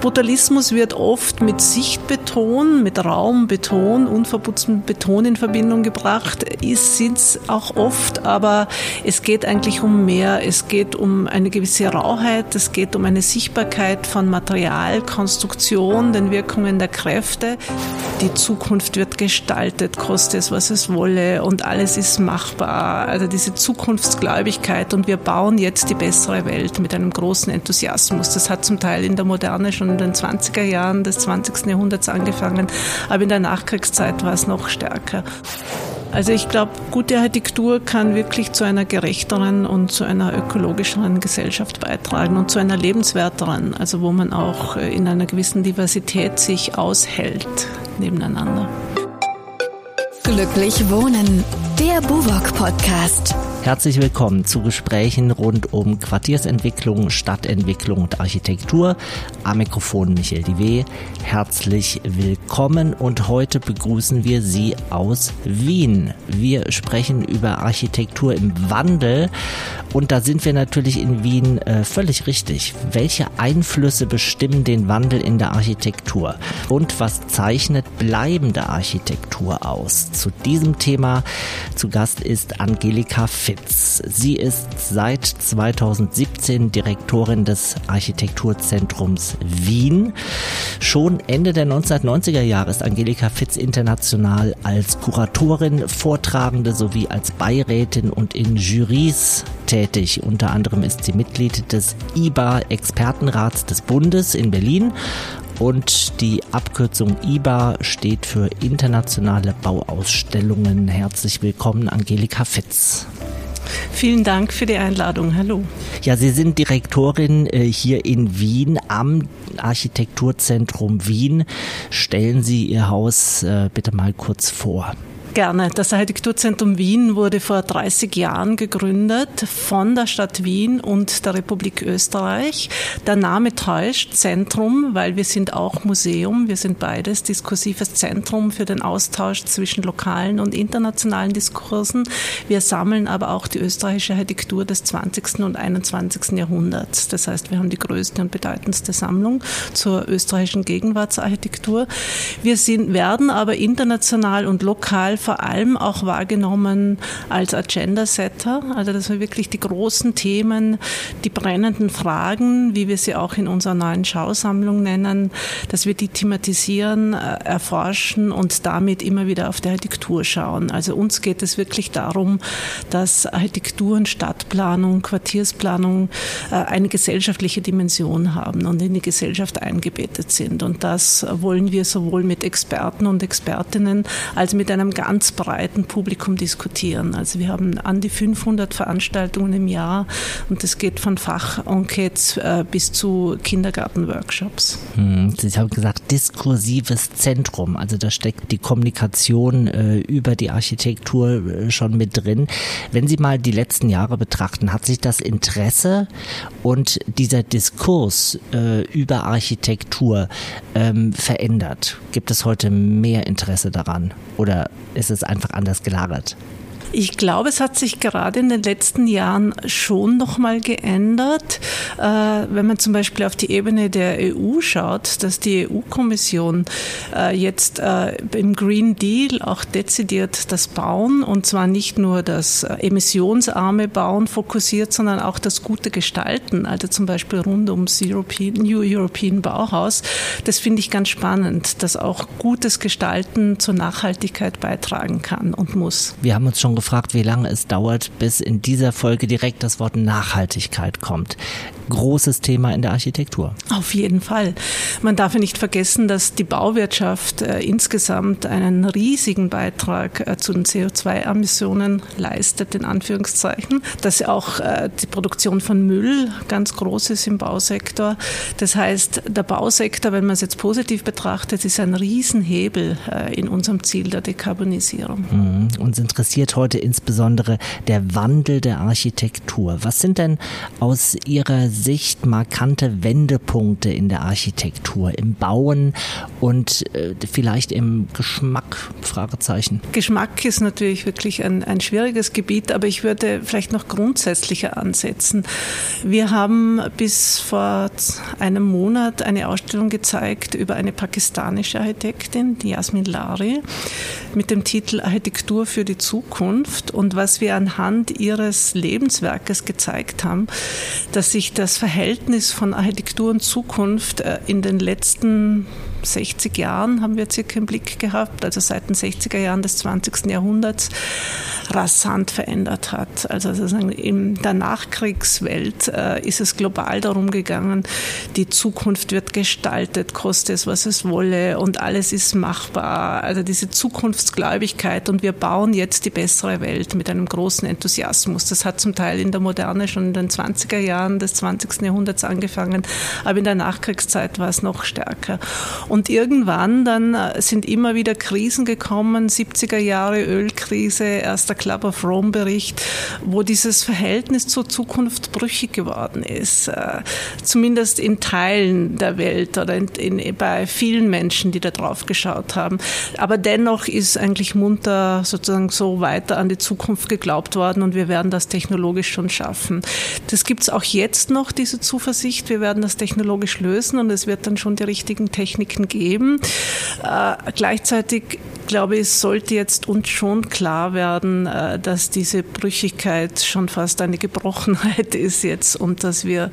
Brutalismus wird oft mit Sichtbeton, mit Raumbeton, unverputztem Beton in Verbindung gebracht. Ist es auch oft, aber es geht eigentlich um mehr. Es geht um eine gewisse Rauheit, es geht um eine Sichtbarkeit von Material, Konstruktion, den Wirkungen der Kräfte. Die Zukunft wird gestaltet, koste es, was es wolle und alles ist machbar. Also diese Zukunftsgläubigkeit und wir bauen jetzt die bessere Welt mit einem großen Enthusiasmus. Das hat zum Teil in der Moderne schon in den 20er Jahren des 20. Jahrhunderts angefangen, aber in der Nachkriegszeit war es noch stärker. Also ich glaube, gute Architektur kann wirklich zu einer gerechteren und zu einer ökologischeren Gesellschaft beitragen und zu einer lebenswerteren, also wo man auch in einer gewissen Diversität sich aushält nebeneinander. Glücklich wohnen, der Buwok Podcast. Herzlich willkommen zu Gesprächen rund um Quartiersentwicklung, Stadtentwicklung und Architektur. Am Mikrofon Michael Diwe. Herzlich willkommen und heute begrüßen wir Sie aus Wien. Wir sprechen über Architektur im Wandel und da sind wir natürlich in Wien äh, völlig richtig. Welche Einflüsse bestimmen den Wandel in der Architektur und was zeichnet bleibende Architektur aus? Zu diesem Thema zu Gast ist Angelika. Fitz. Sie ist seit 2017 Direktorin des Architekturzentrums Wien. Schon Ende der 1990er Jahre ist Angelika Fitz international als Kuratorin, Vortragende sowie als Beirätin und in Jurys tätig. Unter anderem ist sie Mitglied des IBA Expertenrats des Bundes in Berlin und die Abkürzung IBA steht für Internationale Bauausstellungen. Herzlich willkommen, Angelika Fitz. Vielen Dank für die Einladung. Hallo. Ja, Sie sind Direktorin äh, hier in Wien am Architekturzentrum Wien. Stellen Sie Ihr Haus äh, bitte mal kurz vor. Gerne. Das Architekturzentrum Wien wurde vor 30 Jahren gegründet von der Stadt Wien und der Republik Österreich. Der Name täuscht Zentrum, weil wir sind auch Museum. Wir sind beides diskursives Zentrum für den Austausch zwischen lokalen und internationalen Diskursen. Wir sammeln aber auch die österreichische Architektur des 20. und 21. Jahrhunderts. Das heißt, wir haben die größte und bedeutendste Sammlung zur österreichischen Gegenwartsarchitektur. Wir sind, werden aber international und lokal vor allem auch wahrgenommen als Agenda-Setter, also dass wir wirklich die großen Themen, die brennenden Fragen, wie wir sie auch in unserer neuen Schausammlung nennen, dass wir die thematisieren, äh, erforschen und damit immer wieder auf die Architektur schauen. Also uns geht es wirklich darum, dass Architektur und Stadtplanung, Quartiersplanung äh, eine gesellschaftliche Dimension haben und in die Gesellschaft eingebettet sind. Und das wollen wir sowohl mit Experten und Expertinnen als mit einem ganz ganz breiten Publikum diskutieren. Also wir haben an die 500 Veranstaltungen im Jahr und das geht von Fachenquetes äh, bis zu Kindergartenworkshops. Hm, Sie haben gesagt, diskursives Zentrum. Also da steckt die Kommunikation äh, über die Architektur äh, schon mit drin. Wenn Sie mal die letzten Jahre betrachten, hat sich das Interesse und dieser Diskurs äh, über Architektur ähm, verändert? Gibt es heute mehr Interesse daran? Oder ist es einfach anders gelagert? Ich glaube, es hat sich gerade in den letzten Jahren schon nochmal geändert. Äh, wenn man zum Beispiel auf die Ebene der EU schaut, dass die EU-Kommission äh, jetzt äh, im Green Deal auch dezidiert das Bauen und zwar nicht nur das emissionsarme Bauen fokussiert, sondern auch das gute Gestalten, also zum Beispiel rund ums European, New European Bauhaus. Das finde ich ganz spannend, dass auch gutes Gestalten zur Nachhaltigkeit beitragen kann und muss. Wir haben uns schon gefragt, wie lange es dauert, bis in dieser Folge direkt das Wort Nachhaltigkeit kommt großes Thema in der Architektur. Auf jeden Fall. Man darf ja nicht vergessen, dass die Bauwirtschaft äh, insgesamt einen riesigen Beitrag äh, zu den CO2-Emissionen leistet, in Anführungszeichen. Dass auch äh, die Produktion von Müll ganz groß ist im Bausektor. Das heißt, der Bausektor, wenn man es jetzt positiv betrachtet, ist ein Riesenhebel in unserem Ziel der Dekarbonisierung. Mhm. Uns interessiert heute heute insbesondere der Wandel der Architektur. Was sind denn aus Ihrer Sicht markante Wendepunkte in der Architektur, im Bauen und äh, vielleicht im Geschmack? Fragezeichen. Geschmack ist natürlich wirklich ein, ein schwieriges Gebiet, aber ich würde vielleicht noch grundsätzlicher ansetzen. Wir haben bis vor einem Monat eine Ausstellung gezeigt über eine pakistanische Architektin, die Yasmin Lari, mit dem Titel Architektur für die Zukunft. Und was wir anhand ihres Lebenswerkes gezeigt haben, dass sich das Verhältnis von Architektur und Zukunft äh, in den letzten 60 Jahren haben wir circa im Blick gehabt, also seit den 60er Jahren des 20. Jahrhunderts, rasant verändert hat. Also sozusagen in der Nachkriegswelt äh, ist es global darum gegangen, die Zukunft wird gestaltet, koste es, was es wolle und alles ist machbar. Also diese Zukunftsgläubigkeit und wir bauen jetzt die bessere Welt mit einem großen Enthusiasmus. Das hat zum Teil in der Moderne schon in den 20er Jahren des 20. Jahrhunderts angefangen, aber in der Nachkriegszeit war es noch stärker. Und irgendwann dann äh, sind immer wieder Krisen gekommen, 70er Jahre Ölkrise, erster Club of Rome Bericht, wo dieses Verhältnis zur Zukunft brüchig geworden ist. Äh, zumindest in Teilen der Welt oder in, in, bei vielen Menschen, die da drauf geschaut haben. Aber dennoch ist eigentlich munter sozusagen so weiter an die Zukunft geglaubt worden und wir werden das technologisch schon schaffen. Das gibt es auch jetzt noch, diese Zuversicht. Wir werden das technologisch lösen und es wird dann schon die richtigen Techniken geben. Äh, gleichzeitig glaube es sollte jetzt uns schon klar werden, äh, dass diese Brüchigkeit schon fast eine Gebrochenheit ist jetzt und dass wir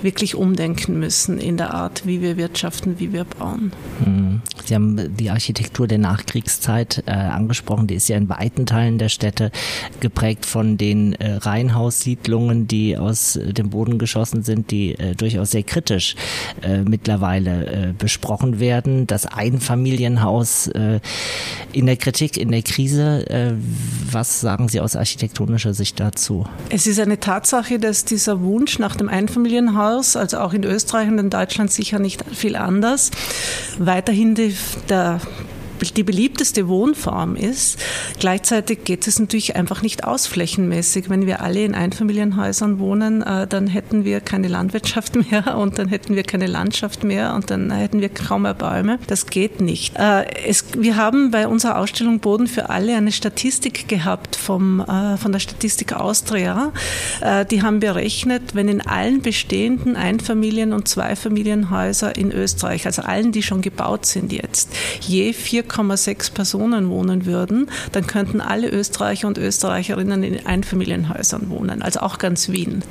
wirklich umdenken müssen in der Art, wie wir wirtschaften, wie wir bauen. Hm. Sie haben die Architektur der Nachkriegszeit äh, angesprochen. Die ist ja in weiten Teilen der Städte geprägt von den äh, Reihenhaussiedlungen, die aus dem Boden geschossen sind, die durchaus sehr kritisch mittlerweile besprochen werden. Das Einfamilienhaus in der Kritik, in der Krise. Äh, was sagen Sie aus architektonischer Sicht dazu? Es ist eine Tatsache, dass dieser Wunsch nach dem Einfamilienhaus, also auch in Österreich und in Deutschland sicher nicht viel anders, weiterhin der die beliebteste Wohnform ist. Gleichzeitig geht es natürlich einfach nicht aus flächenmäßig. Wenn wir alle in Einfamilienhäusern wohnen, äh, dann hätten wir keine Landwirtschaft mehr und dann hätten wir keine Landschaft mehr und dann hätten wir kaum mehr Bäume. Das geht nicht. Äh, es, wir haben bei unserer Ausstellung Boden für alle eine Statistik gehabt vom, äh, von der Statistik Austria. Die haben berechnet, wenn in allen bestehenden Einfamilien- und Zweifamilienhäuser in Österreich, also allen, die schon gebaut sind jetzt, je vier 4,6 Personen wohnen würden, dann könnten alle Österreicher und Österreicherinnen in Einfamilienhäusern wohnen, also auch ganz Wien.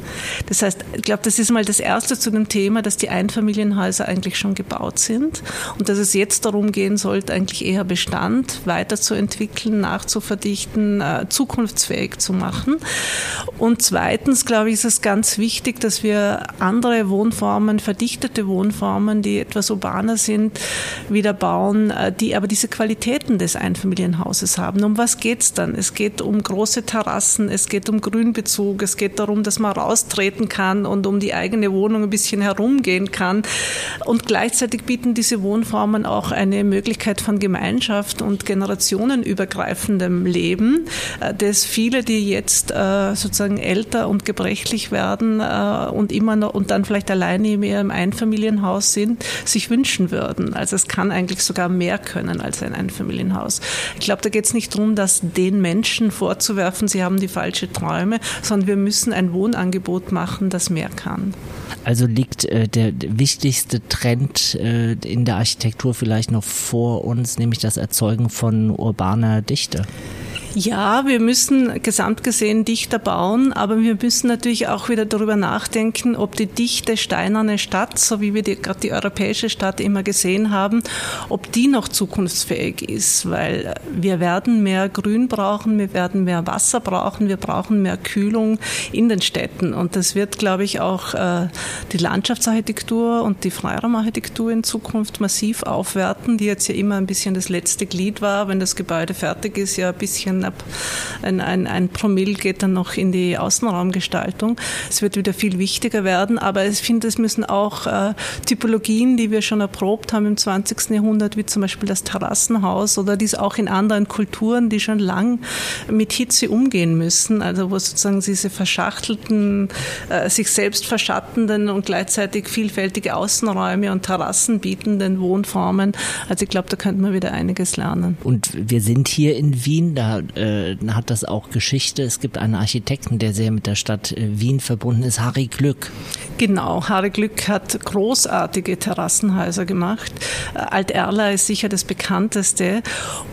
Das heißt, ich glaube, das ist mal das Erste zu dem Thema, dass die Einfamilienhäuser eigentlich schon gebaut sind und dass es jetzt darum gehen sollte, eigentlich eher Bestand weiterzuentwickeln, nachzuverdichten, äh, zukunftsfähig zu machen. Und zweitens, glaube ich, ist es ganz wichtig, dass wir andere Wohnformen, verdichtete Wohnformen, die etwas urbaner sind, wieder bauen, äh, die aber diese diese Qualitäten des Einfamilienhauses haben. Um was geht es dann? Es geht um große Terrassen, es geht um Grünbezug, es geht darum, dass man raustreten kann und um die eigene Wohnung ein bisschen herumgehen kann. Und gleichzeitig bieten diese Wohnformen auch eine Möglichkeit von Gemeinschaft und generationenübergreifendem Leben, äh, das viele, die jetzt äh, sozusagen älter und gebrechlich werden äh, und immer noch und dann vielleicht alleine in ihrem Einfamilienhaus sind, sich wünschen würden. Also es kann eigentlich sogar mehr können als ein Einfamilienhaus. Ich glaube, da geht es nicht darum, dass den Menschen vorzuwerfen, sie haben die falsche Träume, sondern wir müssen ein Wohnangebot machen, das mehr kann. Also liegt äh, der wichtigste Trend äh, in der Architektur vielleicht noch vor uns, nämlich das Erzeugen von urbaner Dichte. Ja, wir müssen gesamt gesehen dichter bauen, aber wir müssen natürlich auch wieder darüber nachdenken, ob die dichte steinerne Stadt, so wie wir die, gerade die europäische Stadt immer gesehen haben, ob die noch zukunftsfähig ist, weil wir werden mehr Grün brauchen, wir werden mehr Wasser brauchen, wir brauchen mehr Kühlung in den Städten. Und das wird, glaube ich, auch äh, die Landschaftsarchitektur und die Freiraumarchitektur in Zukunft massiv aufwerten, die jetzt ja immer ein bisschen das letzte Glied war, wenn das Gebäude fertig ist, ja ein bisschen ein, ein, ein, ein Promille geht dann noch in die Außenraumgestaltung. Es wird wieder viel wichtiger werden, aber ich finde, es müssen auch äh, Typologien, die wir schon erprobt haben im 20. Jahrhundert, wie zum Beispiel das Terrassenhaus oder dies auch in anderen Kulturen, die schon lang mit Hitze umgehen müssen, also wo sozusagen diese verschachtelten, äh, sich selbst verschattenden und gleichzeitig vielfältige Außenräume und Terrassen bietenden Wohnformen. Also ich glaube, da könnte man wieder einiges lernen. Und wir sind hier in Wien, da äh, hat das auch Geschichte. Es gibt einen Architekten, der sehr mit der Stadt äh, Wien verbunden ist, Harry Glück. Genau, Harry Glück hat großartige Terrassenhäuser gemacht. Äh, Alt-Erla ist sicher das bekannteste.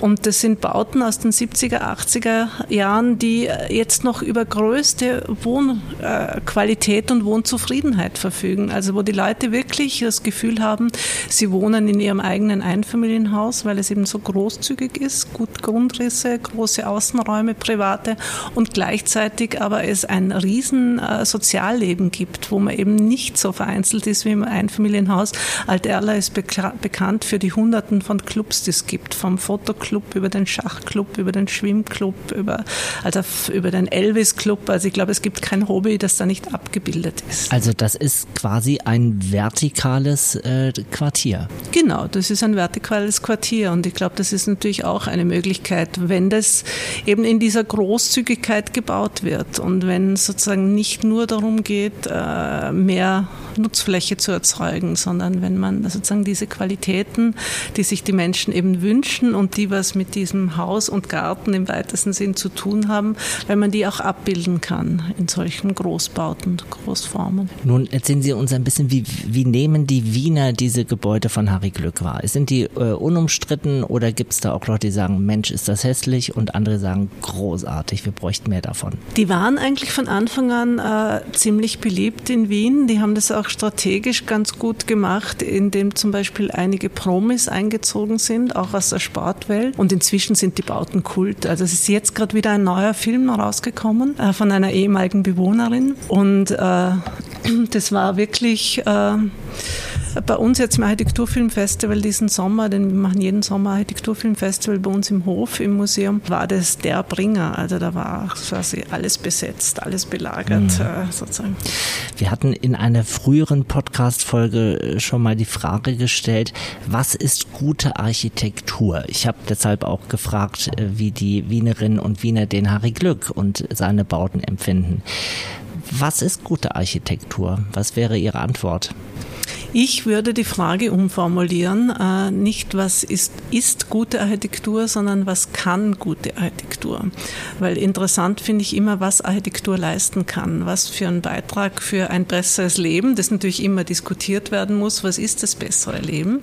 Und das sind Bauten aus den 70er, 80er Jahren, die äh, jetzt noch über größte Wohnqualität und Wohnzufriedenheit verfügen. Also wo die Leute wirklich das Gefühl haben, sie wohnen in ihrem eigenen Einfamilienhaus, weil es eben so großzügig ist, gut Grundrisse, große Außenräume, private und gleichzeitig aber es ein riesen Sozialleben gibt, wo man eben nicht so vereinzelt ist wie im Einfamilienhaus. Alt-Erla ist bekannt für die Hunderten von Clubs, die es gibt, vom Fotoclub über den Schachclub, über den Schwimmclub, über, also über den Elvis-Club. Also ich glaube, es gibt kein Hobby, das da nicht abgebildet ist. Also das ist quasi ein vertikales äh, Quartier. Genau, das ist ein vertikales Quartier und ich glaube, das ist natürlich auch eine Möglichkeit, wenn das eben in dieser Großzügigkeit gebaut wird und wenn sozusagen nicht nur darum geht, äh, mehr Nutzfläche zu erzeugen, sondern wenn man sozusagen diese Qualitäten, die sich die Menschen eben wünschen und die was mit diesem Haus und Garten im weitesten Sinn zu tun haben, wenn man die auch abbilden kann in solchen Großbauten, Großformen. Nun erzählen Sie uns ein bisschen, wie, wie nehmen die Wiener diese Gebäude von Harry Glück wahr? Sind die äh, unumstritten oder gibt es da auch Leute, die sagen, Mensch, ist das hässlich und andere sagen, großartig, wir bräuchten mehr davon? Die waren eigentlich von Anfang an äh, ziemlich beliebt in Wien. Die haben das auch strategisch ganz gut gemacht, indem zum Beispiel einige Promis eingezogen sind, auch aus der Sportwelt. Und inzwischen sind die Bauten Kult. Also es ist jetzt gerade wieder ein neuer Film rausgekommen äh, von einer ehemaligen Bewohnerin. Und äh, das war wirklich äh, bei uns jetzt im Architekturfilmfestival diesen Sommer, denn wir machen jeden Sommer Architekturfilmfestival bei uns im Hof im Museum, war das der Bringer. Also da war quasi alles besetzt, alles belagert mhm. Äh, sozusagen. Wir hatten in einer früheren Podcast-Folge äh, schon mal die Frage gestellt, was ist gute Architektur? Ich habe deshalb auch gefragt, äh, wie die Wienerinnen und Wiener den Harry Glück und seine Bauten empfinden. Was ist gute Architektur? Was wäre Ihre Antwort? Ich würde die Frage umformulieren, äh, nicht was ist, ist gute Architektur, sondern was kann gute Architektur. Weil interessant finde ich immer, was Architektur leisten kann, was für einen Beitrag für ein besseres Leben, das natürlich immer diskutiert werden muss, was ist das bessere Leben,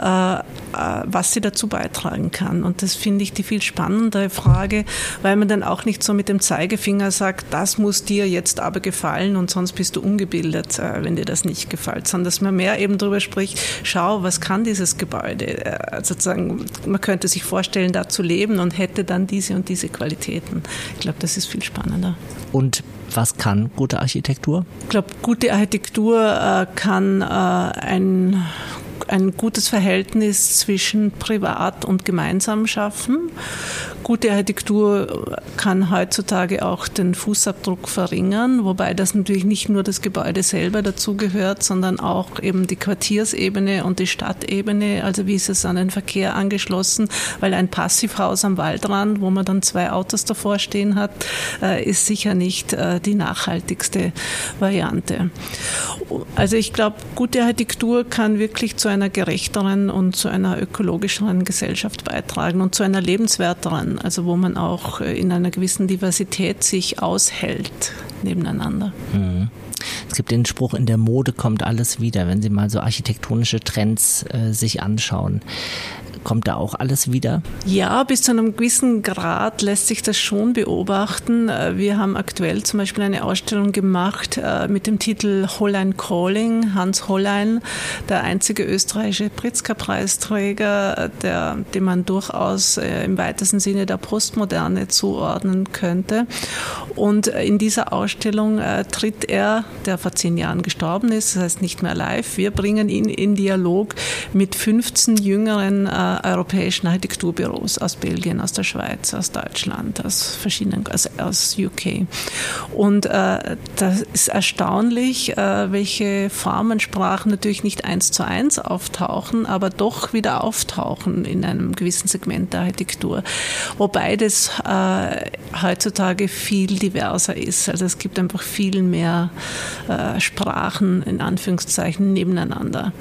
äh, was sie dazu beitragen kann. Und das finde ich die viel spannendere Frage, weil man dann auch nicht so mit dem Zeigefinger sagt, das muss dir jetzt aber gefallen und sonst bist du ungebildet, wenn dir das nicht gefällt, sondern dass man mehr eben darüber spricht, schau, was kann dieses Gebäude? Äh, sozusagen, man könnte sich vorstellen, da zu leben und hätte dann diese und diese Qualitäten. Ich glaube, das ist viel spannender. Und was kann gute Architektur? Ich glaube, gute Architektur äh, kann äh, ein ein gutes Verhältnis zwischen privat und gemeinsam schaffen. Gute Architektur kann heutzutage auch den Fußabdruck verringern, wobei das natürlich nicht nur das Gebäude selber dazugehört, sondern auch eben die Quartiersebene und die Stadtebene. Also wie ist es an den Verkehr angeschlossen? Weil ein Passivhaus am Waldrand, wo man dann zwei Autos davor stehen hat, äh, ist sicher nicht äh, die nachhaltigste Variante. Also ich glaube, gute Architektur kann wirklich zu einer gerechteren und zu einer ökologischeren Gesellschaft beitragen und zu einer lebenswerteren, also wo man auch äh, in einer gewissen Diversität sich aushält nebeneinander. Mhm. Es gibt den Spruch, in der Mode kommt alles wieder, wenn Sie mal so architektonische Trends äh, sich anschauen. Kommt da auch alles wieder? Ja, bis zu einem gewissen Grad lässt sich das schon beobachten. Äh, wir haben aktuell zum Beispiel eine Ausstellung gemacht äh, mit dem Titel Hollein Calling. Hans Hollein, der einzige österreichische Pritzker-Preisträger, dem man durchaus äh, im weitesten Sinne der Postmoderne zuordnen könnte. Und in dieser Ausstellung tritt er, der vor zehn Jahren gestorben ist, das heißt nicht mehr live, wir bringen ihn in Dialog mit 15 jüngeren europäischen Architekturbüros aus Belgien, aus der Schweiz, aus Deutschland, aus verschiedenen, also aus UK. Und äh, das ist erstaunlich, äh, welche Formensprachen natürlich nicht eins zu eins auftauchen, aber doch wieder auftauchen in einem gewissen Segment der Architektur. Wobei das äh, heutzutage viel diverser ist. Also es gibt einfach viel mehr äh, Sprachen in Anführungszeichen nebeneinander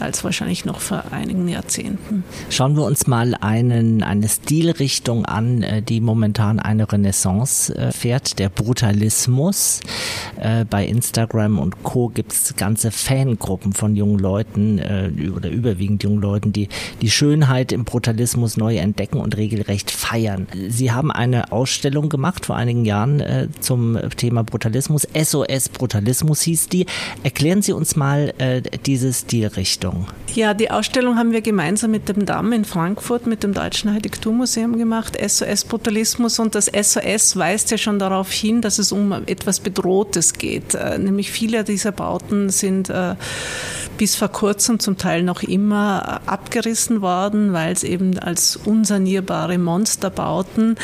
als wahrscheinlich noch vor einigen Jahrzehnten. Schauen wir uns mal einen, eine Stilrichtung an, äh, die momentan eine Renaissance äh, fährt, der Brutalismus. Bei Instagram und Co. gibt es ganze Fangruppen von jungen Leuten oder überwiegend jungen Leuten, die die Schönheit im Brutalismus neu entdecken und regelrecht feiern. Sie haben eine Ausstellung gemacht vor einigen Jahren zum Thema Brutalismus. SOS Brutalismus hieß die. Erklären Sie uns mal diese Stilrichtung. Ja, die Ausstellung haben wir gemeinsam mit dem Damm in Frankfurt, mit dem Deutschen Architekturmuseum gemacht, SOS Brutalismus. Und das SOS weist ja schon darauf hin, dass es um etwas Bedrohtes geht. Äh, nämlich viele dieser Bauten sind äh, bis vor kurzem zum Teil noch immer abgerissen worden, weil es eben als unsanierbare Monsterbauten.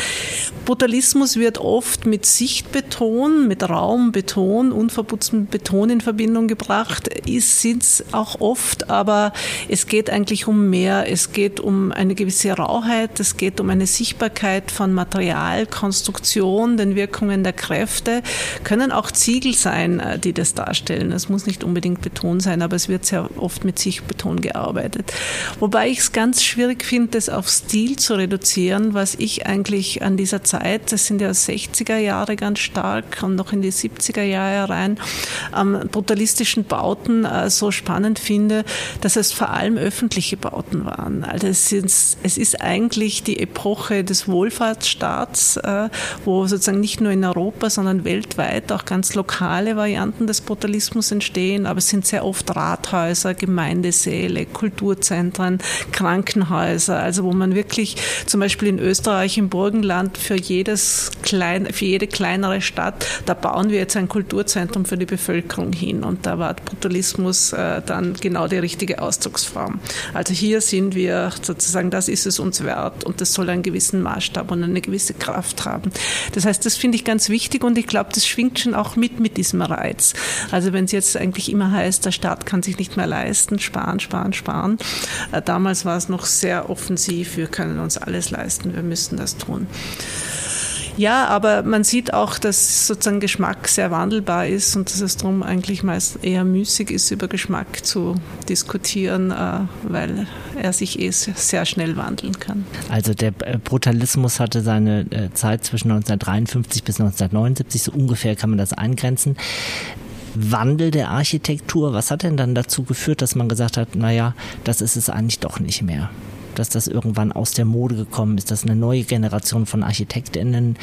Brutalismus wird oft mit Sichtbeton, mit Raumbeton, unverputztem Beton in Verbindung gebracht, ist es auch oft, aber es geht eigentlich um mehr. Es geht um eine gewisse Rauheit, es geht um eine Sichtbarkeit von Material, Konstruktion, den Wirkungen der Kräfte, können auch Ziegel sein, äh, die das darstellen. Es muss nicht unbedingt Beton sein, aber es wird sehr oft mit Sichtbeton gearbeitet. Wobei ich es ganz schwierig finde, das auf Stil zu reduzieren, was ich eigentlich an dieser Zeit, das sind ja 60er Jahre ganz stark und noch in die 70er Jahre rein, am brutalistischen Bauten äh, so spannend finde, dass es vor allem öffentliche Bauten waren. Also es, ist, es ist eigentlich die Epoche des Wohlfahrtsstaats, äh, wo sozusagen nicht nur in Europa, sondern weltweit auch ganz lokale Varianten des Brutalismus entstehen, aber es sind sehr oft Rathäuser, Gemeindesäle, Kulturzentren, Krankenhäuser, also wo man wirklich zum Beispiel in Österreich im Burgenland für jedes klein, für jede kleinere Stadt, da bauen wir jetzt ein Kulturzentrum für die Bevölkerung hin und da war Brutalismus äh, dann genau die richtige Ausdrucksform. Also hier sind wir sozusagen, das ist es uns wert und das soll einen gewissen Maßstab und eine gewisse Kraft haben. Das heißt, das finde ich ganz wichtig und ich glaube, das schwingt schon auch mit mit diesem Reiz. Also wenn es jetzt eigentlich immer heißt, der Staat kann sich nicht mehr leisten, sparen, sparen, sparen. Äh, damals war es noch sehr offensiv, wir können uns alles leisten, wir müssen das tun. Ja, aber man sieht auch, dass sozusagen Geschmack sehr wandelbar ist und dass es darum eigentlich meist eher müßig ist, über Geschmack zu diskutieren, äh, weil er sich eh sehr schnell wandeln kann. Also der äh, Brutalismus hatte seine äh, Zeit zwischen 1953 bis 1979, so ungefähr kann man das eingrenzen. Wandel der Architektur, was hat denn dann dazu geführt, dass man gesagt hat, naja, das ist es eigentlich doch nicht mehr? Dass das irgendwann aus der Mode gekommen ist, dass eine neue Generation von ArchitektInnen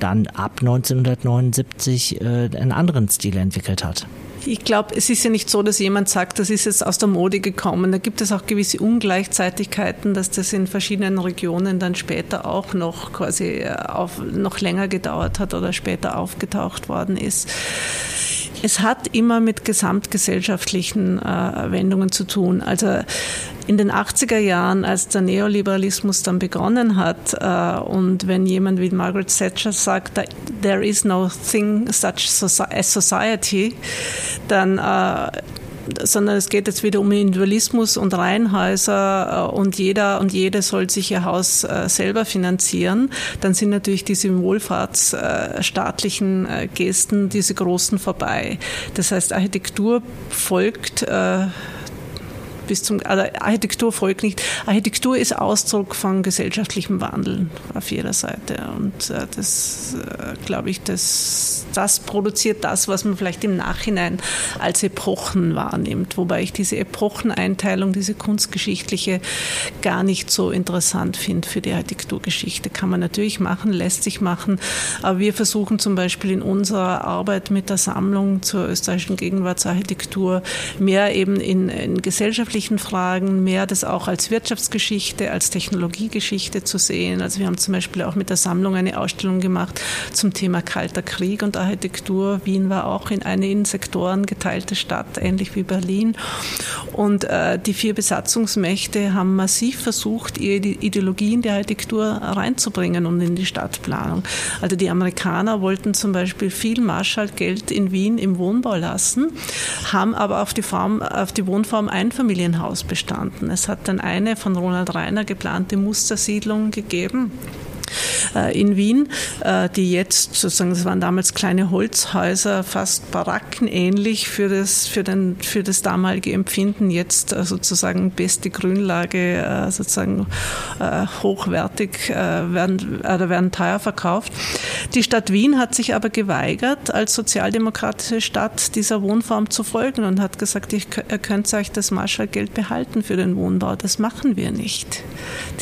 dann ab 1979 äh, einen anderen Stil entwickelt hat. Ich glaube, es ist ja nicht so, dass jemand sagt, das ist jetzt aus der Mode gekommen. Da gibt es auch gewisse Ungleichzeitigkeiten, dass das in verschiedenen Regionen dann später auch noch quasi äh, auf, noch länger gedauert hat oder später aufgetaucht worden ist. Es hat immer mit gesamtgesellschaftlichen äh, Wendungen zu tun. Also in den 80er Jahren, als der Neoliberalismus dann begonnen hat äh, und wenn jemand wie Margaret Thatcher sagt, there is no thing such as society, dann äh, sondern es geht jetzt wieder um Individualismus und Reihenhäuser äh, und jeder und jede soll sich ihr Haus äh, selber finanzieren, dann sind natürlich diese wohlfahrtsstaatlichen äh, Gesten, diese großen vorbei. Das heißt, Architektur folgt bis zum, also Architektur folgt nicht. Architektur ist Ausdruck von gesellschaftlichem Wandel auf jeder Seite. Und äh, das, äh, glaube ich, das, das produziert das, was man vielleicht im Nachhinein als Epochen wahrnimmt. Wobei ich diese Epocheneinteilung, diese kunstgeschichtliche, gar nicht so interessant finde für die Architekturgeschichte. Kann man natürlich machen, lässt sich machen. Aber wir versuchen zum Beispiel in unserer Arbeit mit der Sammlung zur österreichischen Gegenwartsarchitektur mehr eben in, in gesellschaftlichen wirtschaftlichen Fragen, mehr das auch als Wirtschaftsgeschichte, als Technologiegeschichte zu sehen. Also wir haben zum Beispiel auch mit der Sammlung eine Ausstellung gemacht zum Thema Kalter Krieg und Architektur. Wien war auch in eine in Sektoren geteilte Stadt, ähnlich wie Berlin. Und äh, die vier Besatzungsmächte haben massiv versucht, ihre Ideologien der Architektur reinzubringen und in die Stadtplanung. Also die Amerikaner wollten zum Beispiel viel Marschallgeld in Wien im Wohnbau lassen, haben aber auf die, Form, auf die Wohnform Einfamilienhaus bestanden. Es hat dann eine von Ronald Reiner geplante Mustersiedlung gegeben in Wien, äh, die jetzt sozusagen, das waren damals kleine Holzhäuser, fast barackenähnlich für das, für den, für das damalige Empfinden, jetzt äh, sozusagen beste Grünlage, sozusagen hochwertig, werden, oder werden teuer verkauft. Die Stadt Wien hat sich aber geweigert, als sozialdemokratische Stadt dieser Wohnform zu folgen und hat gesagt, ihr könnt euch das Marschallgeld behalten für den Wohnbau. Das machen wir nicht,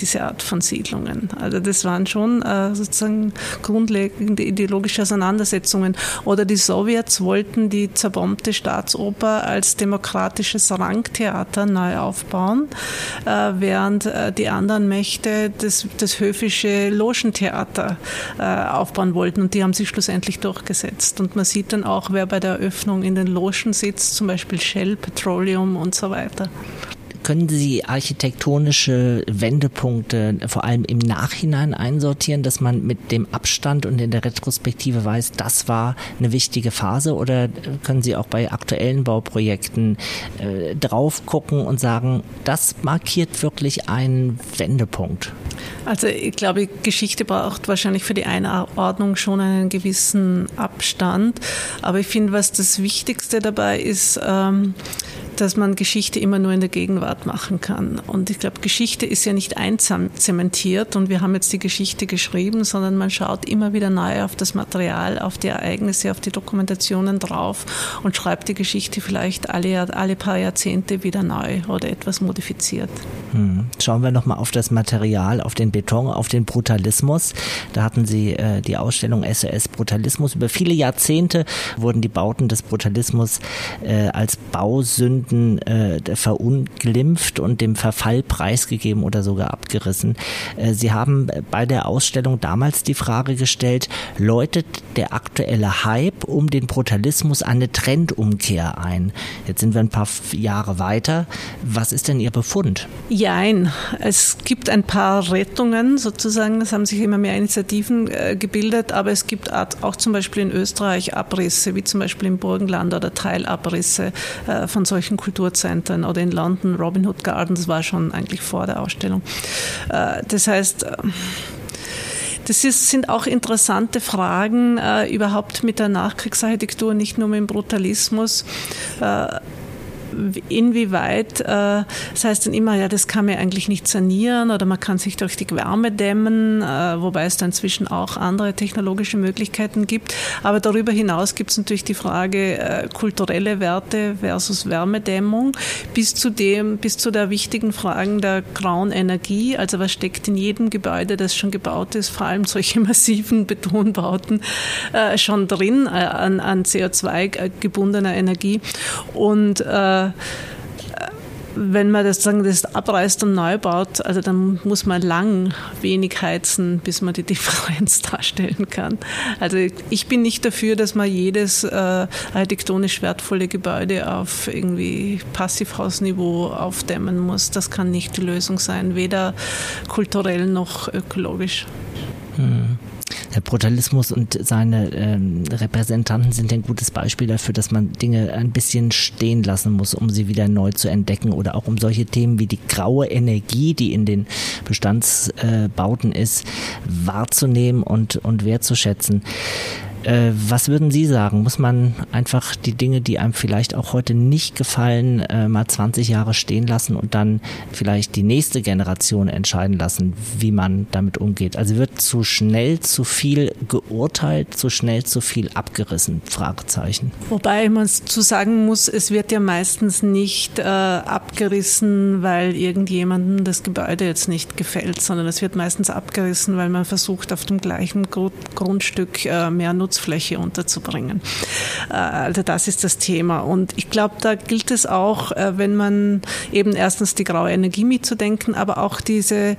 diese Art von Siedlungen. Also das waren schon äh, sozusagen grundlegende ideologische Auseinandersetzungen. Oder die Sowjets wollten die zerbombte Staatsoper als demokratisches Rangtheater neu aufbauen, äh, während äh, die anderen Mächte das, das höfische Logentheater äh, aufbauen wollten. Und die haben sich schlussendlich durchgesetzt. Und man sieht dann auch, wer bei der Eröffnung in den Logen sitzt, zum Beispiel Shell, Petroleum und so weiter. Können Sie architektonische Wendepunkte vor allem im Nachhinein einsortieren, dass man mit dem Abstand und in der Retrospektive weiß, das war eine wichtige Phase? Oder können Sie auch bei aktuellen Bauprojekten äh, drauf gucken und sagen, das markiert wirklich einen Wendepunkt? Also ich glaube, Geschichte braucht wahrscheinlich für die Einordnung schon einen gewissen Abstand. Aber ich finde, was das Wichtigste dabei ist, ähm, dass man Geschichte immer nur in der Gegenwart machen kann. Und ich glaube, Geschichte ist ja nicht einsam zementiert und wir haben jetzt die Geschichte geschrieben, sondern man schaut immer wieder neu auf das Material, auf die Ereignisse, auf die Dokumentationen drauf und schreibt die Geschichte vielleicht alle, alle paar Jahrzehnte wieder neu oder etwas modifiziert. Hm. Schauen wir nochmal auf das Material, auf den Beton, auf den Brutalismus. Da hatten Sie äh, die Ausstellung SOS Brutalismus. Über viele Jahrzehnte wurden die Bauten des Brutalismus äh, als Bausünden Sünden äh, verunglimpft und dem Verfall preisgegeben oder sogar abgerissen. Äh, Sie haben bei der Ausstellung damals die Frage gestellt, läutet der aktuelle Hype um den Brutalismus eine Trendumkehr ein? Jetzt sind wir ein paar Jahre weiter. Was ist denn Ihr Befund? Jein. Es gibt ein paar Rettungen sozusagen. Es haben sich immer mehr Initiativen äh, gebildet, aber es gibt auch zum Beispiel in Österreich Abrisse, wie zum Beispiel im Burgenland oder Teilabrisse äh, von solchen österreichischen Kulturzentren oder in London Robin Hood Gardens, war schon eigentlich vor der Ausstellung. Äh, das heißt, äh, das ist, sind auch interessante Fragen äh, überhaupt mit der Nachkriegsarchitektur, nicht nur mit dem Brutalismus. Äh, inwieweit, äh, das heißt dann immer, ja, das kann man eigentlich nicht sanieren oder man kann sich durch die Wärme dämmen, äh, wobei es da inzwischen auch andere technologische Möglichkeiten gibt. Aber darüber hinaus gibt es natürlich die Frage äh, kulturelle Werte versus Wärmedämmung bis zu dem, bis zu der wichtigen Fragen der grauen Energie. Also was steckt in jedem Gebäude, das schon gebaut ist, vor allem solche massiven Betonbauten, äh, schon drin äh, an, an CO2 gebundener Energie. Und äh, wenn man das, sagen, das abreißt und neu baut, also dann muss man lang wenig heizen, bis man die Differenz darstellen kann. Also ich bin nicht dafür, dass man jedes äh, architektonisch wertvolle Gebäude auf irgendwie Passivhausniveau aufdämmen muss. Das kann nicht die Lösung sein, weder kulturell noch ökologisch. Hm. Der Brutalismus und seine ähm, Repräsentanten sind ein gutes Beispiel dafür, dass man Dinge ein bisschen stehen lassen muss, um sie wieder neu zu entdecken oder auch um solche Themen wie die graue Energie, die in den Bestandsbauten äh, ist, wahrzunehmen und, und wertzuschätzen. Äh, was würden Sie sagen? Muss man einfach die Dinge, die einem vielleicht auch heute nicht gefallen, äh, mal 20 Jahre stehen lassen und dann vielleicht die nächste Generation entscheiden lassen, wie man damit umgeht? Also wird zu schnell zu viel geurteilt, zu schnell zu viel abgerissen? Fragezeichen. Wobei man zu sagen muss, es wird ja meistens nicht äh, abgerissen, weil irgendjemandem das Gebäude jetzt nicht gefällt, sondern es wird meistens abgerissen, weil man versucht, auf dem gleichen Grundstück äh, mehr Nutzen Nutzfläche unterzubringen. Äh, also das ist das Thema. Und ich glaube, da gilt es auch, äh, wenn man eben erstens die graue Energie mitzudenken, aber auch diese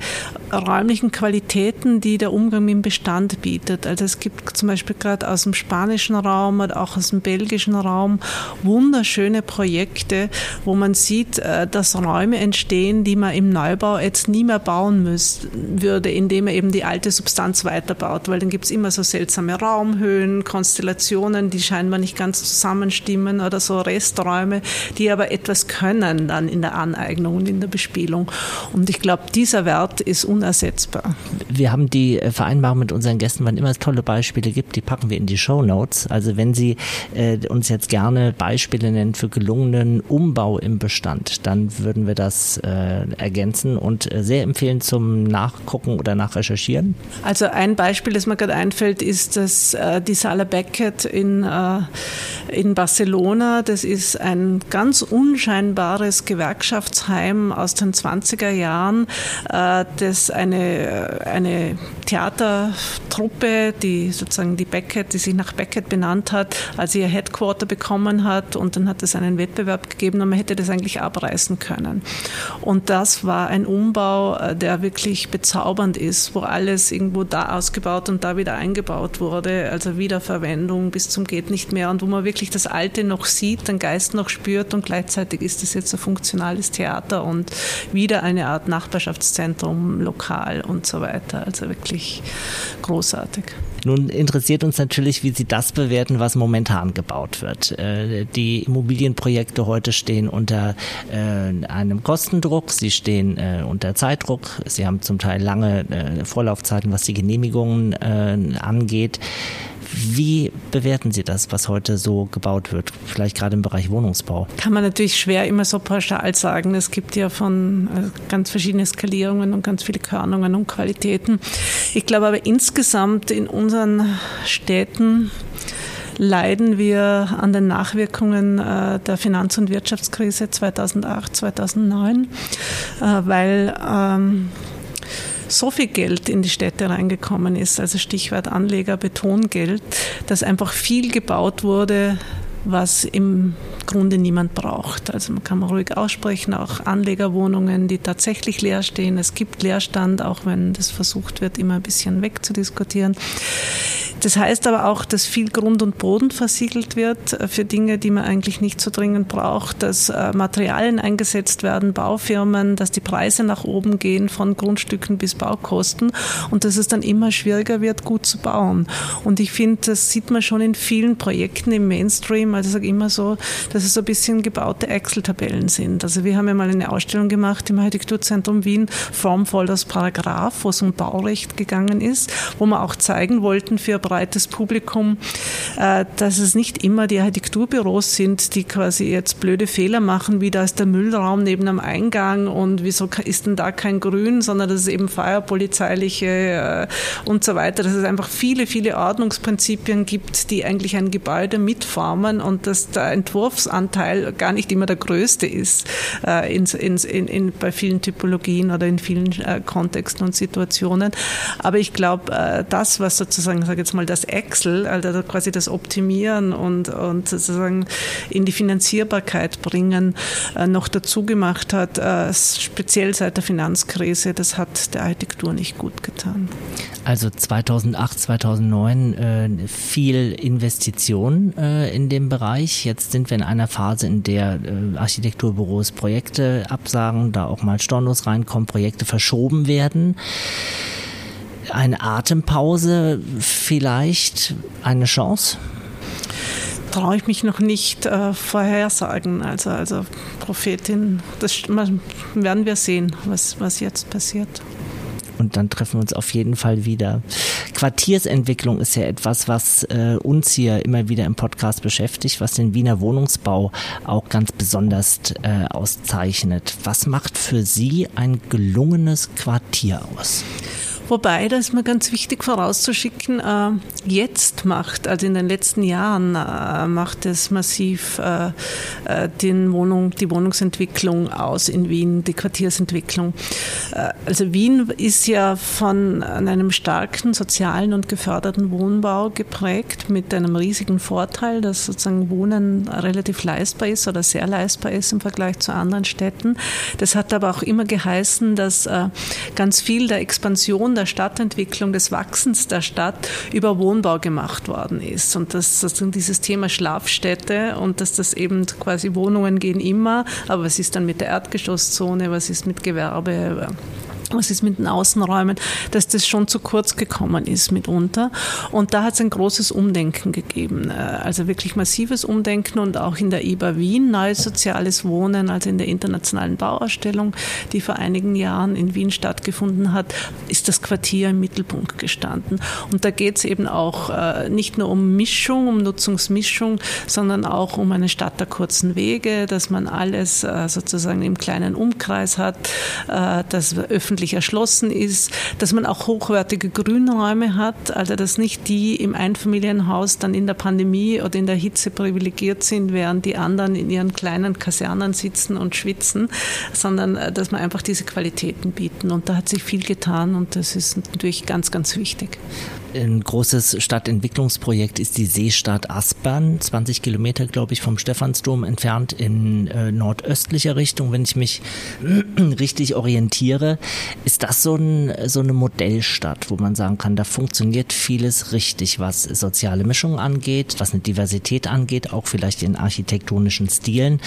räumlichen Qualitäten, die der Umgang mit dem Bestand bietet. Also es gibt zum Beispiel gerade aus dem spanischen Raum oder auch aus dem belgischen Raum wunderschöne Projekte, wo man sieht, äh, dass Räume entstehen, die man im Neubau jetzt nie mehr bauen müsste, würde, indem er eben die alte Substanz weiterbaut, weil dann gibt es immer so seltsame Raumhöhen, Konstellationen, die scheinbar nicht ganz zusammenstimmen oder so Resträume, die aber etwas können dann in der Aneignung und in der Bespielung. Und ich glaube, dieser Wert ist unersetzbar. Wir haben die äh, Vereinbarung mit unseren Gästen, wann immer es tolle Beispiele gibt, die packen wir in die Show Notes. Also wenn Sie äh, uns jetzt gerne Beispiele nennen für gelungenen Umbau im Bestand, dann würden wir das äh, ergänzen und äh, sehr empfehlen zum Nachgucken oder Nachrecherchieren. Also ein Beispiel, das mir gerade einfällt, ist das äh, die Sala Beckett in, äh, in Barcelona. Das ist ein ganz unscheinbares Gewerkschaftsheim aus den 20er Jahren, äh, das eine, eine Theatertruppe, die sozusagen die Beckett, die sich nach Beckett benannt hat, als ihr Headquarter bekommen hat und dann hat es einen Wettbewerb gegeben und man hätte das eigentlich abreißen können. Und das war ein Umbau, äh, der wirklich bezaubernd ist, wo alles irgendwo da ausgebaut und da wieder eingebaut wurde, also Wiederverwendung bis zum geht nicht mehr und wo man wirklich das Alte noch sieht, den Geist noch spürt und gleichzeitig ist es jetzt ein funktionales Theater und wieder eine Art Nachbarschaftszentrum lokal und so weiter. Also wirklich großartig. Nun interessiert uns natürlich, wie Sie das bewerten, was momentan gebaut wird. Äh, die Immobilienprojekte heute stehen unter äh, einem Kostendruck, sie stehen äh, unter Zeitdruck, sie haben zum Teil lange Vorlaufzeiten, was die Genehmigungen angeht. Wie bewerten Sie das, was heute so gebaut wird, vielleicht gerade im Bereich Wohnungsbau? Kann man natürlich schwer immer so pauschal sagen. Es gibt ja von äh, ganz verschiedene Skalierungen und ganz viele Körnungen und Qualitäten. Ich glaube aber insgesamt in unseren Städten leiden wir an den Nachwirkungen äh, der Finanz- und Wirtschaftskrise 2008, 2009, äh, weil ähm, so viel Geld in die Städte reingekommen ist, also Stichwort Anleger, Betongeld, dass einfach viel gebaut wurde, was im Grunde niemand braucht. Also man kann ruhig aussprechen, auch Anlegerwohnungen, die tatsächlich leer stehen. Es gibt Leerstand, auch wenn das versucht wird, immer ein bisschen wegzudiskutieren. Das heißt aber auch, dass viel Grund und Boden versiegelt wird äh, für Dinge, die man eigentlich nicht so dringend braucht, dass äh, Materialien eingesetzt werden, Baufirmen, dass die Preise nach oben gehen von Grundstücken bis Baukosten und dass es dann immer schwieriger wird, gut zu bauen. Und ich finde, das sieht man schon in vielen Projekten im Mainstream. Also ich sage immer so, dass es so ein bisschen gebaute Excel-Tabellen sind. Also wir haben ja mal eine Ausstellung gemacht im Architekturzentrum Wien, Form follows Paragraph, wo es um Baurecht gegangen ist, wo wir auch zeigen wollten für breites Publikum, äh, dass es nicht immer die Architekturbüros sind, die quasi jetzt blöde Fehler machen, wie da ist der Müllraum neben am Eingang und wieso ist denn da kein Grün, sondern dass es eben feierpolizeiliche äh, und so weiter, dass es einfach viele, viele Ordnungsprinzipien gibt, die eigentlich ein Gebäude mitformen und dass der Entwurfsanteil gar nicht immer der größte ist äh, in, in, in, bei vielen Typologien oder in vielen Kontexten und Situationen. Aber ich glaube, das, was sozusagen, sage jetzt mal, mal das Excel, also quasi das Optimieren und, und sozusagen in die Finanzierbarkeit bringen, äh, noch dazu gemacht hat, äh, speziell seit der Finanzkrise, das hat der Architektur nicht gut getan. Also 2008, 2009 äh, viel Investition in dem Bereich. Jetzt sind wir in einer Phase, in der Architekturbüros Projekte absagen, da auch mal Stornos reinkommen, Projekte verschoben werden eine Atempause vielleicht eine Chance? Traue ich mich noch nicht äh, vorhersagen. Also, also Prophetin, das werden wir sehen, was, was jetzt passiert und dann treffen wir uns auf jeden Fall wieder. Quartiersentwicklung ist ja etwas, was äh, uns hier immer wieder im Podcast beschäftigt, was den Wiener Wohnungsbau auch ganz besonders äh, auszeichnet. Was macht für Sie ein gelungenes Quartier aus? Wobei, da ist mir ganz wichtig vorauszuschicken, äh, jetzt macht, also in den letzten Jahren äh, macht es massiv äh, den Wohnung, die Wohnungsentwicklung aus in Wien, die Quartiersentwicklung. Also Wien ist ja von einem starken sozialen und geförderten Wohnbau geprägt mit einem riesigen Vorteil, dass sozusagen Wohnen relativ leistbar ist oder sehr leistbar ist im Vergleich zu anderen Städten. Das hat aber auch immer geheißen, dass ganz viel der Expansion der Stadtentwicklung, des Wachsens der Stadt über Wohnbau gemacht worden ist. Und dass sozusagen dieses Thema Schlafstätte und dass das eben quasi Wohnungen gehen immer, aber was ist dann mit der Erdgeschosszone, was ist mit Gewerbe? Was ist mit den Außenräumen, dass das schon zu kurz gekommen ist mitunter. Und da hat es ein großes Umdenken gegeben. Äh, also wirklich massives Umdenken und auch in der IBA Wien, neues soziales Wohnen, also in der internationalen Bauausstellung, die vor einigen Jahren in Wien stattgefunden hat, ist das Quartier im Mittelpunkt gestanden. Und da geht es eben auch äh, nicht nur um Mischung, um Nutzungsmischung, sondern auch um eine Stadt der kurzen Wege, dass man alles äh, sozusagen im kleinen Umkreis hat, dass öffentlich öffentlich erschlossen ist, dass man auch hochwertige Grünräume hat, also dass nicht die im Einfamilienhaus dann in der Pandemie oder in der Hitze privilegiert sind, während die anderen in ihren kleinen Kasernen sitzen und schwitzen, sondern äh, dass man einfach diese Qualitäten bieten. Und da hat sich viel getan und das ist natürlich ganz, ganz wichtig. Ein großes Stadtentwicklungsprojekt ist die Seestadt Aspern, 20 Kilometer, glaube ich, vom Stephansdom entfernt in äh, nordöstlicher Richtung, wenn ich mich richtig orientiere. Ist das so, ein, so eine Modellstadt, wo man sagen kann, da funktioniert vieles richtig, was soziale Mischung angeht, was eine Diversität angeht, auch vielleicht in architektonischen Stilen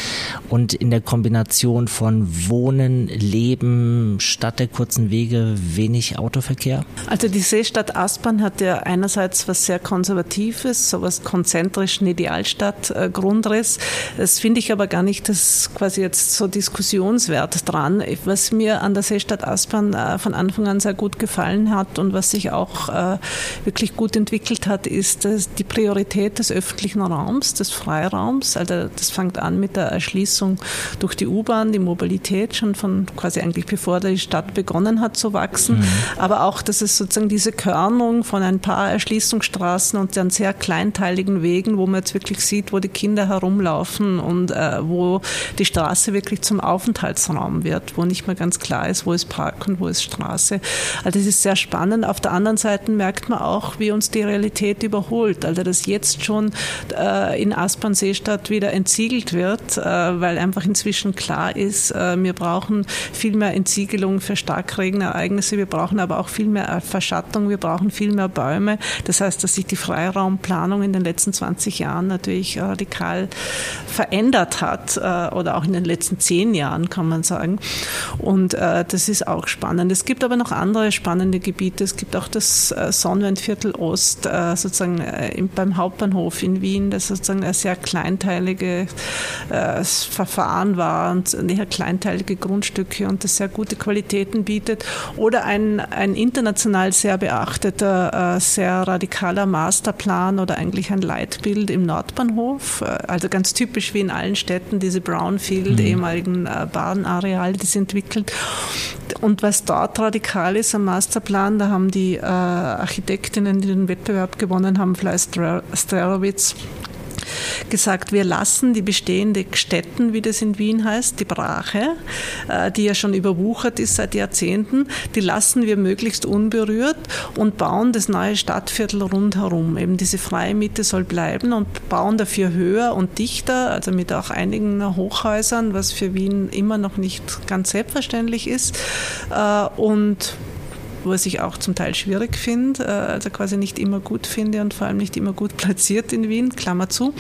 und in der Kombination von Wohnen, Leben, Stadt der kurzen Wege, wenig Autoverkehr? Also die Seestadt Aspern hat hat ja einerseits was sehr Konservatives, so was konzentrischen Idealstadt-Grundriss. Das finde ich aber gar nicht das quasi jetzt so diskussionswert dran. Was mir an der Seestadt Aspern äh, von Anfang an sehr gut gefallen hat und was sich auch äh, wirklich gut entwickelt hat, ist die Priorität des öffentlichen Raums, des Freiraums. Also das fängt an mit der Erschließung durch die U-Bahn, die Mobilität schon von quasi eigentlich bevor die Stadt begonnen hat zu wachsen. Mhm. Aber auch, dass es sozusagen diese Körnung von ein paar Erschließungsstraßen und dann sehr kleinteiligen Wegen, wo man jetzt wirklich sieht, wo die Kinder herumlaufen und äh, wo die Straße wirklich zum Aufenthaltsraum wird, wo nicht mehr ganz klar ist, wo ist Park und wo ist Straße. Also das ist sehr spannend. Auf der anderen Seite merkt man auch, wie uns die Realität überholt. Also dass jetzt schon äh, in Aspern-Seestadt wieder entsiegelt wird, äh, weil einfach inzwischen klar ist, äh, wir brauchen viel mehr Entsiegelung für Starkregenereignisse, wir brauchen aber auch viel mehr Verschattung, wir brauchen viel mehr Bäume. Das heißt, dass sich die Freiraumplanung in den letzten 20 Jahren natürlich radikal verändert hat äh, oder auch in den letzten zehn Jahren, kann man sagen. Und äh, das ist auch spannend. Es gibt aber noch andere spannende Gebiete. Es gibt auch das äh, Sonnenviertel Ost, sozusagen beim Hauptbahnhof in Wien, das sozusagen ein sehr kleinteiliges Verfahren war und eher kleinteilige Grundstücke und das sehr gute Qualitäten bietet. Oder ein, ein international sehr beachteter äh, sehr radikaler Masterplan oder eigentlich ein Leitbild im Nordbahnhof. Äh, also ganz typisch wie in allen Städten diese Brownfield, mhm. ehemaligen äh, Bahnareale, die sie entwickelt. Und was dort radikal ist am Masterplan, da haben die Architektinnen, die den Wettbewerb gewonnen haben, Fleiß Strelowitz gesagt, wir lassen die bestehende Stätten, wie das in Wien heißt, die Brache, äh, die ja schon überwuchert ist seit Jahrzehnten, die lassen wir möglichst unberührt und bauen das neue Stadtviertel rundherum. Eben diese freie Mitte soll bleiben und bauen dafür höher und dichter, also mit auch einigen Hochhäusern, was für Wien immer noch nicht ganz selbstverständlich ist. Äh, und was ich auch zum Teil schwierig finde, äh, also quasi nicht immer gut finde und vor allem nicht immer gut platziert in Wien, Klammer zu.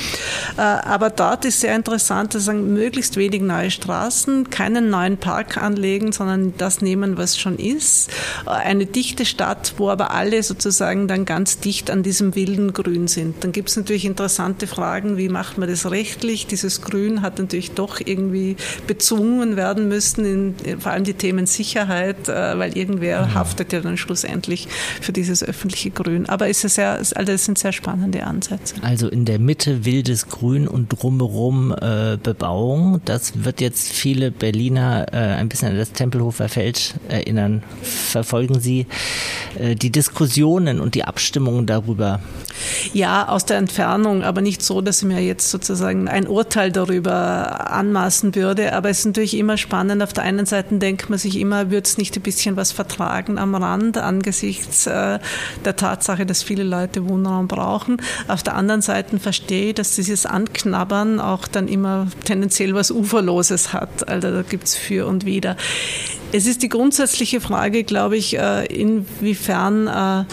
Äh, aber dort ist sehr interessant, dass sagen, möglichst wenig neue Straßen, keinen neuen Park anlegen, sondern das nehmen, was schon ist. Äh, eine dichte Stadt, wo aber alle sozusagen dann ganz dicht an diesem wilden Grün sind. Dann gibt es natürlich interessante Fragen, wie macht man das rechtlich? Dieses Grün hat natürlich doch irgendwie bezwungen werden müssen, in, vor allem die Themen Sicherheit, weil irgendwer mhm. haftet ja ja dann schlussendlich für dieses öffentliche Grün. Aber es ist sehr, also das sind sehr spannende Ansätze. Also in der Mitte wildes Grün und drumherum äh, Bebauung. Das wird jetzt viele Berliner äh, ein bisschen an das Tempelhofer Feld erinnern. Verfolgen Sie äh, die Diskussionen und die Abstimmungen darüber? Ja, aus der Entfernung, aber nicht so, dass ich mir jetzt sozusagen ein Urteil darüber anmaßen würde. Aber es ist natürlich immer spannend. Auf der einen Seite denkt man sich immer, würde es nicht ein bisschen was vertragen am Rand angesichts äh, der Tatsache, dass viele Leute Wohnraum brauchen. Auf der anderen Seite verstehe ich, dass dieses Anknabbern auch dann immer tendenziell was Uferloses hat. Also da gibt es für und wider. Es ist die grundsätzliche Frage, glaube ich, äh, inwiefern äh,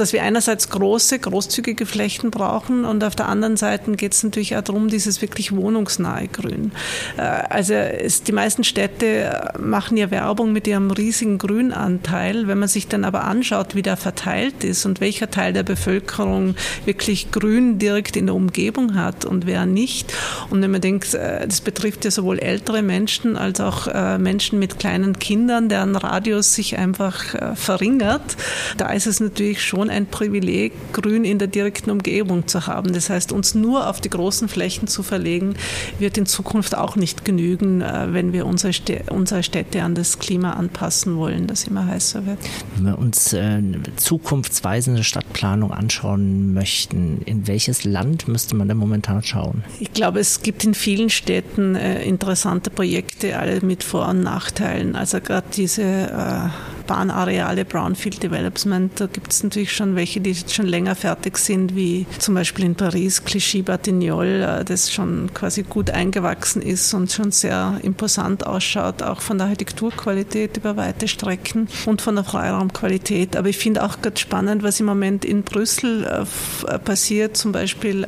dass wir einerseits große, großzügige Flächen brauchen und auf der anderen Seite geht es natürlich auch darum, dieses wirklich wohnungsnahe Grün. Äh, also es, die meisten Städte machen ja Werbung mit ihrem riesigen Grünanteil. Wenn man sich dann aber anschaut, wie der verteilt ist und welcher Teil der Bevölkerung wirklich Grün direkt in der Umgebung hat und wer nicht. Und wenn man denkt, äh, das betrifft ja sowohl ältere Menschen als auch äh, Menschen mit kleinen Kindern, deren Radius sich einfach verringert, da ist es natürlich schon schon ein Privileg, Grün in der direkten Umgebung zu haben. Das heißt, uns nur auf die großen Flächen zu verlegen, wird in Zukunft auch nicht genügen, äh, wenn wir unsere, Städte an das Klima anpassen wollen, das immer heißer wird. Wenn wir uns äh, zukunftsweisende Stadtplanung anschauen möchten, in welches Land müsste man denn momentan schauen? Ich glaube, es gibt in vielen Städten äh, interessante Projekte, alle mit Vor- und Nachteilen. Also gerade diese Bahnareale, Brownfield Development, da gibt es natürlich schon welche, die schon länger fertig sind, wie zum Beispiel in Paris, Clichy-Batignolles, äh, das schon quasi gut eingewachsen ist und schon sehr imposant ausschaut, auch von der Architekturqualität über weite Strecken und von der Freiraumqualität. Aber ich finde auch ganz spannend, was im Moment in Brüssel äh, äh, passiert, zum Beispiel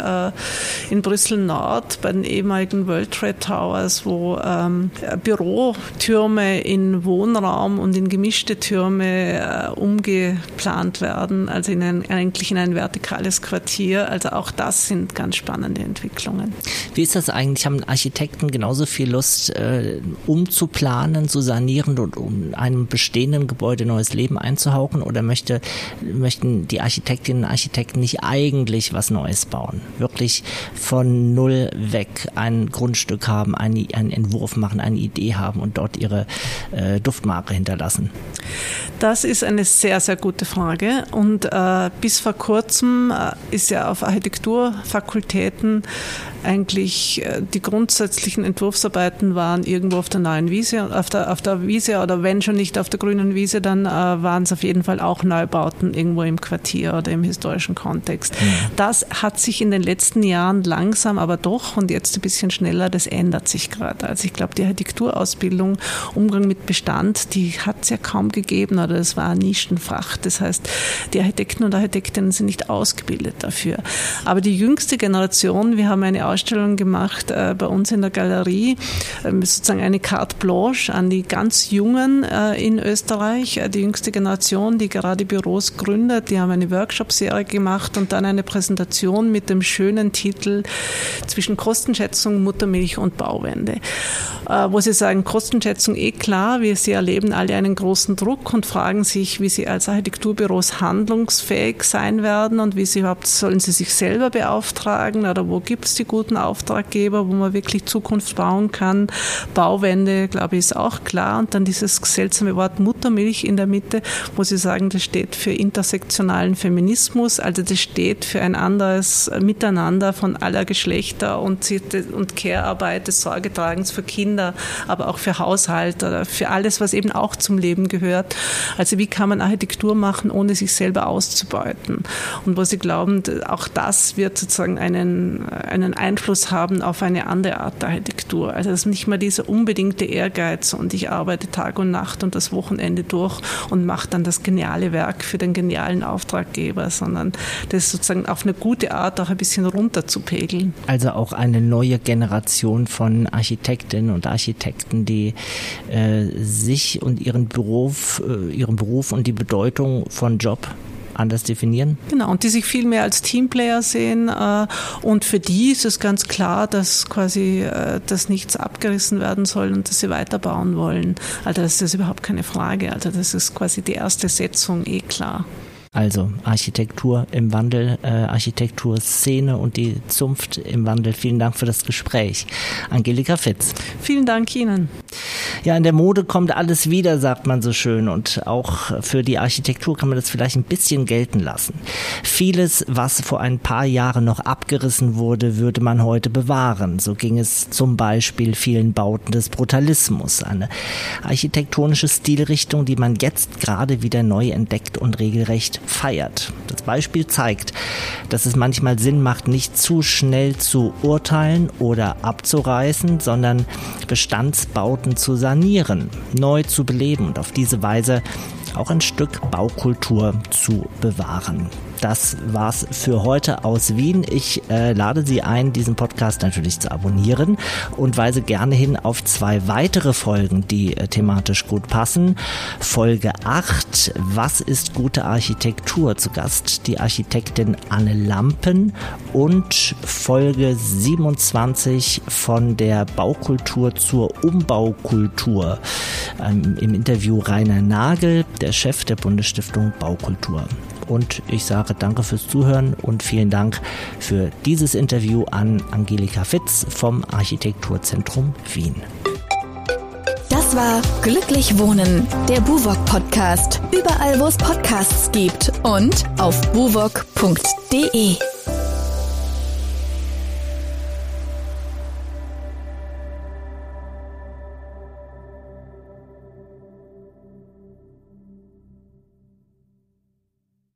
in Brüssel Nord bei den ehemaligen World Trade Towers, wo ähm, Bürotürme in Wohnraum und in gemischte Türme äh, umgeplant werden, also in ein, eigentlich in ein vertikales Quartier. Also auch das sind ganz spannende Entwicklungen. Wie ist das eigentlich? Haben Architekten genauso viel Lust, äh, umzuplanen, zu sanieren und um einem bestehenden Gebäude neues Leben einzuhauchen? Oder möchte, möchten die Architektinnen und Architekten nicht eigentlich was Neues bauen? Wirklich von null weg ein Grundstück haben, einen, einen Entwurf machen, eine Idee haben und dort ihre äh, Duftmarke hinterlassen? Das ist eine sehr, sehr gute Frage. Und äh, bis vor kurzem äh, ist ja auf Architekturfakultäten eigentlich äh, die grundsätzlichen Entwurfsarbeiten waren irgendwo auf der neuen Wiese, auf der, auf der Wiese oder wenn schon nicht auf der grünen Wiese, dann äh, waren es auf jeden Fall auch Neubauten irgendwo im Quartier oder im historischen Kontext. Mhm. Das hat sich in den letzten Jahren langsam, aber doch und jetzt ein bisschen schneller, das ändert sich gerade. Also ich glaube, die Architekturausbildung, Umgang mit Bestand, die hat es ja kaum gegeben oder es war ein Nischenfach. Das heißt, die Architekten und Architektinnen sind nicht ausgebildet dafür. Aber die jüngste Generation, wir haben eine Ausstellung gemacht äh, bei uns in der Galerie, äh, sozusagen eine Carte Blanche an die ganz Jungen äh, in Österreich, äh, die jüngste Generation, die gerade Büros gründet. Die haben eine Workshop-Serie gemacht und dann eine Präsentation mit dem schönen Titel zwischen Kostenschätzung, Muttermilch und Bauwende, äh, wo sie sagen, Kostenschätzung eh klar, wir sie erleben alle einen großen Druck und fragen sich, wie sie als Architekturbüros handlungsfähig sein werden und wie sie überhaupt, sollen sie sich selber beauftragen oder wo gibt es die guten guten Auftraggeber, wo man wirklich Zukunft bauen kann. Bauwende, glaube ich, ist auch klar. Und dann dieses seltsame Wort Muttermilch in der Mitte, wo Sie sagen, das steht für intersektionalen Feminismus, also das steht für ein anderes Miteinander von aller Geschlechter und, und Care-Arbeit, des Sorgetragens für Kinder, aber auch für Haushalt oder für alles, was eben auch zum Leben gehört. Also wie kann man Architektur machen, ohne sich selber auszubeuten? Und wo Sie glauben, auch das wird sozusagen einen, einen Einfluss haben auf eine andere Art der Architektur. Also das nicht mehr dieser unbedingte Ehrgeiz und ich arbeite Tag und Nacht und das Wochenende durch und mache dann das geniale Werk für den genialen Auftraggeber, sondern das sozusagen auf eine gute Art auch ein bisschen runterzupegeln. Also auch eine neue Generation von Architektinnen und Architekten, die äh, sich und ihren Beruf, äh, ihren Beruf und die Bedeutung von Job anders definieren? Genau, und die sich viel mehr als Teamplayer sehen. Äh, und für die ist es ganz klar, dass quasi äh, dass nichts abgerissen werden soll und dass sie weiterbauen wollen. Also das ist überhaupt keine Frage. Also das ist quasi die erste Setzung eh klar. Also Architektur im Wandel, äh, Architekturszene und die Zunft im Wandel. Vielen Dank für das Gespräch. Angelika Fitz. Vielen Dank Ihnen. Ja, in der Mode kommt alles wieder, sagt man so schön. Und auch für die Architektur kann man das vielleicht ein bisschen gelten lassen. Vieles, was vor ein paar Jahren noch abgerissen wurde, würde man heute bewahren. So ging es zum Beispiel vielen Bauten des Brutalismus. Eine architektonische Stilrichtung, die man jetzt gerade wieder neu entdeckt und regelrecht feiert. Das Beispiel zeigt, dass es manchmal Sinn macht, nicht zu schnell zu urteilen oder abzureißen, sondern Bestandsbauten zu sanieren, neu zu beleben und auf diese Weise auch ein Stück Baukultur zu bewahren. Das war's für heute aus Wien. Ich äh, lade Sie ein, diesen Podcast natürlich zu abonnieren und weise gerne hin auf zwei weitere Folgen, die äh, thematisch gut passen. Folge 8, was ist gute Architektur? Zu Gast die Architektin Anne Lampen und Folge 27 von der Baukultur zur Umbaukultur. Ähm, Im Interview Rainer Nagel, der Chef der Bundesstiftung Baukultur. Und ich sage danke fürs Zuhören und vielen Dank für dieses Interview an Angelika Fitz vom Architekturzentrum Wien. Das war Glücklich Wohnen, der Buwok Podcast. Überall, wo es Podcasts gibt und auf buwok.de.